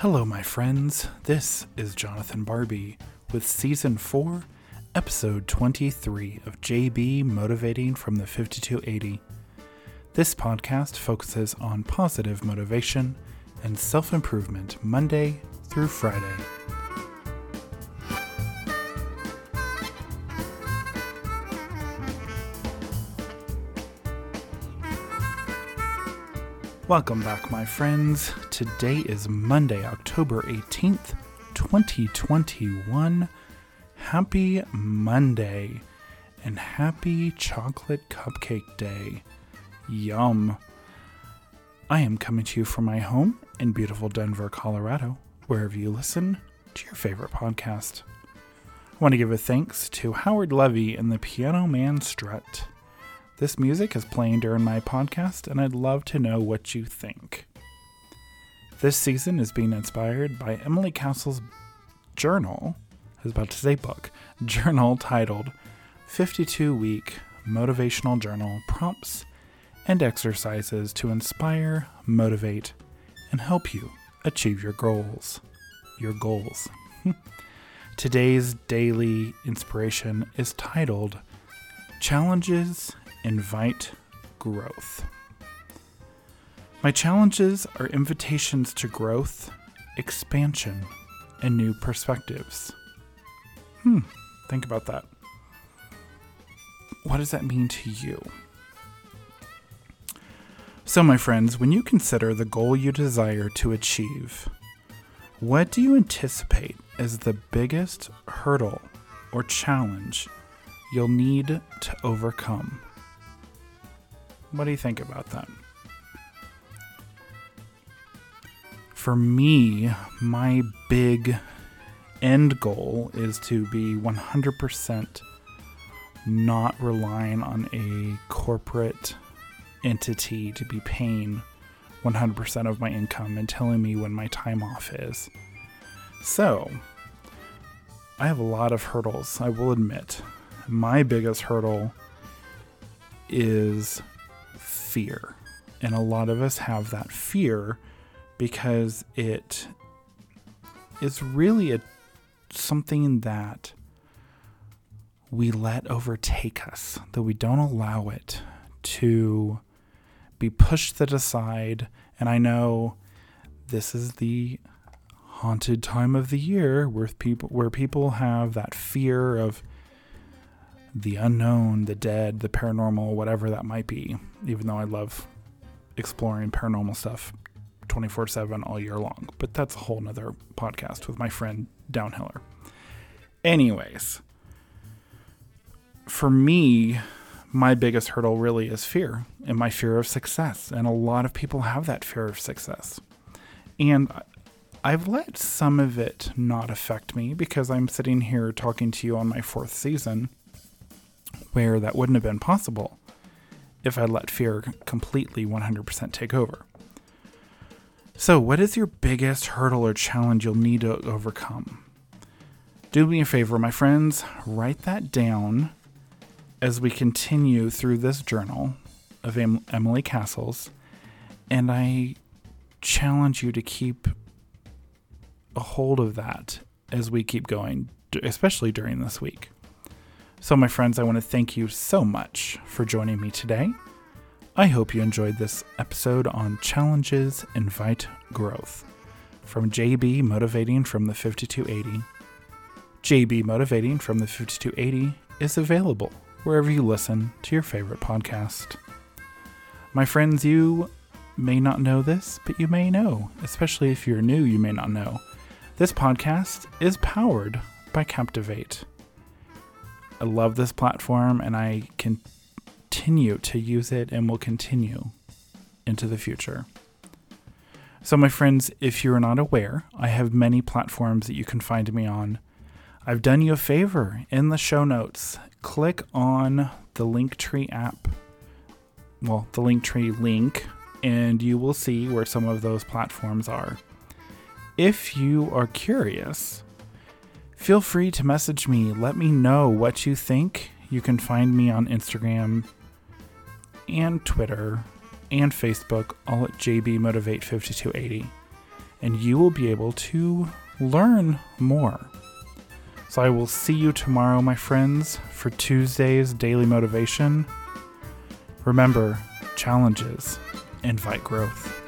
Hello, my friends. This is Jonathan Barbie with Season 4, Episode 23 of JB Motivating from the 5280. This podcast focuses on positive motivation and self improvement Monday through Friday. Welcome back, my friends. Today is Monday, October 18th, 2021. Happy Monday and happy chocolate cupcake day. Yum. I am coming to you from my home in beautiful Denver, Colorado, wherever you listen to your favorite podcast. I want to give a thanks to Howard Levy and the Piano Man Strut. This music is playing during my podcast, and I'd love to know what you think. This season is being inspired by Emily Castle's journal, I was about to say book, journal titled 52 Week Motivational Journal Prompts and Exercises to Inspire, Motivate, and Help You Achieve Your Goals. Your goals. Today's daily inspiration is titled Challenges invite growth. My challenges are invitations to growth, expansion, and new perspectives. Hmm, think about that. What does that mean to you? So, my friends, when you consider the goal you desire to achieve, what do you anticipate as the biggest hurdle or challenge you'll need to overcome? What do you think about that? For me, my big end goal is to be 100% not relying on a corporate entity to be paying 100% of my income and telling me when my time off is. So, I have a lot of hurdles, I will admit. My biggest hurdle is fear. And a lot of us have that fear because it is really a something that we let overtake us, that we don't allow it to be pushed to the side. And I know this is the haunted time of the year where people where people have that fear of the unknown, the dead, the paranormal, whatever that might be, even though I love exploring paranormal stuff 24 7 all year long. But that's a whole nother podcast with my friend Downhiller. Anyways, for me, my biggest hurdle really is fear and my fear of success. And a lot of people have that fear of success. And I've let some of it not affect me because I'm sitting here talking to you on my fourth season where that wouldn't have been possible if I let fear completely 100% take over. So, what is your biggest hurdle or challenge you'll need to overcome? Do me a favor, my friends, write that down as we continue through this journal of em- Emily Castles, and I challenge you to keep a hold of that as we keep going, especially during this week. So, my friends, I want to thank you so much for joining me today. I hope you enjoyed this episode on Challenges Invite Growth from JB Motivating from the 5280. JB Motivating from the 5280 is available wherever you listen to your favorite podcast. My friends, you may not know this, but you may know, especially if you're new, you may not know. This podcast is powered by Captivate. I love this platform and I continue to use it and will continue into the future. So, my friends, if you're not aware, I have many platforms that you can find me on. I've done you a favor in the show notes. Click on the Linktree app, well, the Linktree link, and you will see where some of those platforms are. If you are curious, feel free to message me. Let me know what you think. You can find me on Instagram and Twitter and Facebook, all at JB Motivate 5280. and you will be able to learn more. So I will see you tomorrow, my friends, for Tuesday's daily motivation. Remember, challenges invite growth.